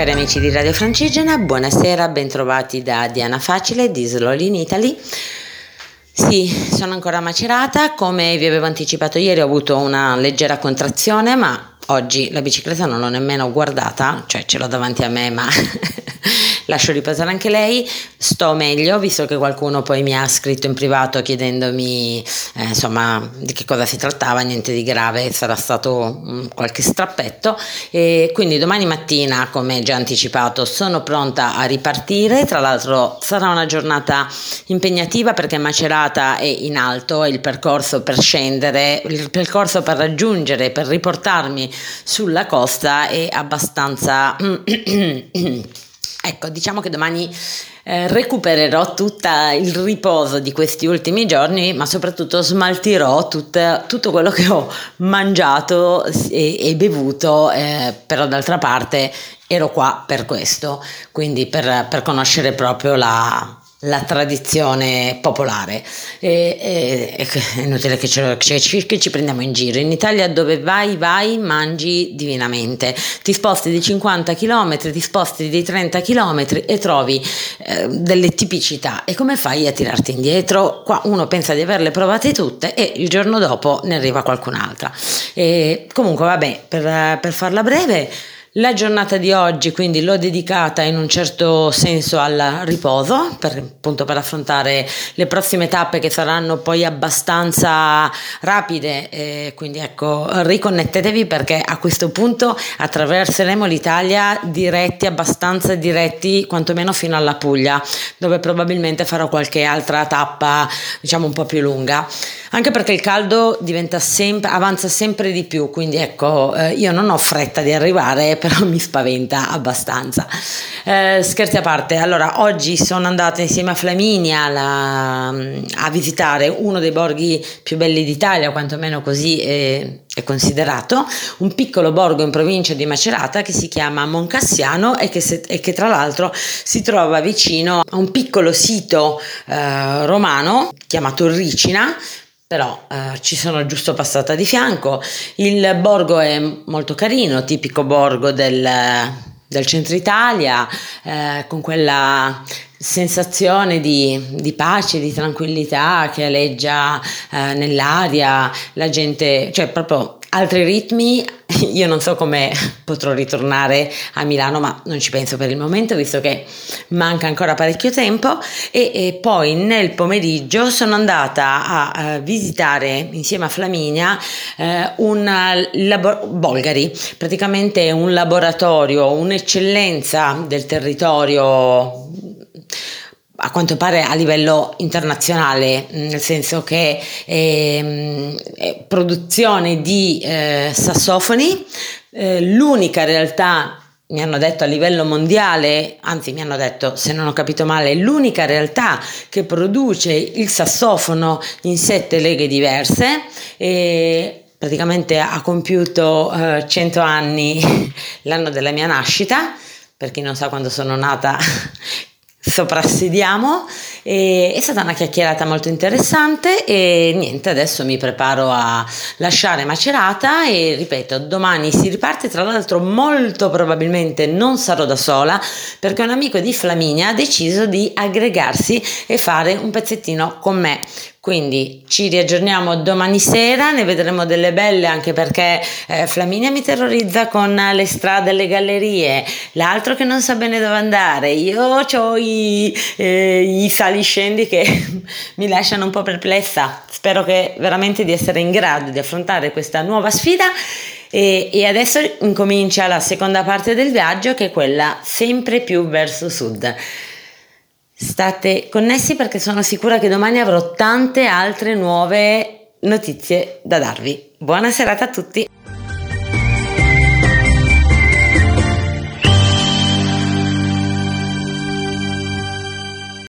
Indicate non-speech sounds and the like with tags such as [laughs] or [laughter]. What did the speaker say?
Cari amici di Radio Francigena, buonasera, bentrovati da Diana Facile di Slowly in Italy. Sì, sono ancora macerata, come vi avevo anticipato ieri ho avuto una leggera contrazione, ma oggi la bicicletta non l'ho nemmeno guardata, cioè ce l'ho davanti a me, ma [laughs] lascio riposare anche lei, sto meglio visto che qualcuno poi mi ha scritto in privato chiedendomi eh, insomma di che cosa si trattava, niente di grave, sarà stato um, qualche strappetto. E quindi domani mattina come già anticipato sono pronta a ripartire, tra l'altro sarà una giornata impegnativa perché Macerata è in alto e il percorso per scendere, il percorso per raggiungere, per riportarmi sulla costa è abbastanza [clears throat] Ecco, diciamo che domani eh, recupererò tutto il riposo di questi ultimi giorni, ma soprattutto smaltirò tut, tutto quello che ho mangiato e, e bevuto, eh, però d'altra parte ero qua per questo, quindi per, per conoscere proprio la, la tradizione popolare. E, e, è inutile che, ce, che, che, ci prendiamo in giro. In Italia dove vai, vai, mangi divinamente. Ti sposti di 50 km, ti sposti di 30 km e trovi eh, delle tipicità. E come fai a tirarti indietro? Qua uno pensa di averle provate tutte e il giorno dopo ne arriva qualcun'altra. E comunque, vabbè, per, per farla breve. La giornata di oggi quindi l'ho dedicata in un certo senso al riposo, per, appunto per affrontare le prossime tappe che saranno poi abbastanza rapide, eh, quindi ecco riconnettetevi perché a questo punto attraverseremo l'Italia diretti, abbastanza diretti, quantomeno fino alla Puglia, dove probabilmente farò qualche altra tappa diciamo un po' più lunga, anche perché il caldo diventa sempre, avanza sempre di più, quindi ecco eh, io non ho fretta di arrivare però mi spaventa abbastanza. Eh, scherzi a parte, allora oggi sono andata insieme a Flaminia la, a visitare uno dei borghi più belli d'Italia, quantomeno così è, è, considerato, un piccolo borgo in provincia di Macerata che si chiama Moncassiano e che, se, e che tra l'altro si trova vicino a un piccolo sito eh, romano chiamato Ricina però eh, ci sono giusto passata di fianco. Il borgo è molto carino, tipico borgo del, del centro Italia, eh, con quella sensazione di, di, pace, di tranquillità che aleggia eh, nell'aria, la gente, cioè proprio altri ritmi, [laughs] io non so come potrò ritornare a Milano, ma non ci penso per il momento, visto che manca ancora parecchio tempo. E, e poi nel pomeriggio sono andata a, a visitare insieme a Flaminia eh, un labo- Bolgari, praticamente un laboratorio, un'eccellenza del territorio a quanto pare a livello internazionale, nel senso che ehm, è produzione di eh, sassofoni, eh, l'unica realtà mi hanno detto a livello mondiale, anzi mi hanno detto, se non ho capito male, l'unica realtà che produce il sassofono in sette leghe diverse e praticamente ha compiuto eh, 100 anni [laughs] l'anno della mia nascita, per chi non sa quando sono nata soprassediamo e è stata una chiacchierata molto interessante e niente adesso mi preparo a lasciare Macerata e ripeto domani si riparte. Tra l'altro molto probabilmente non sarò da sola perché un amico di Flaminia ha deciso di aggregarsi e fare un pezzettino con me quindi ci riaggiorniamo domani sera, ne vedremo delle belle anche perché eh, Flaminia mi terrorizza con le strade e le gallerie, l'altro che non sa bene dove andare, io ho i, eh, i saliscendi che [laughs] mi lasciano un po' perplessa. Spero che veramente di essere in grado di affrontare questa nuova sfida e, e, adesso incomincia la seconda parte del viaggio che è quella sempre più verso sud. State connessi perché sono sicura che domani avrò tante altre nuove notizie da darvi. Buona serata a tutti!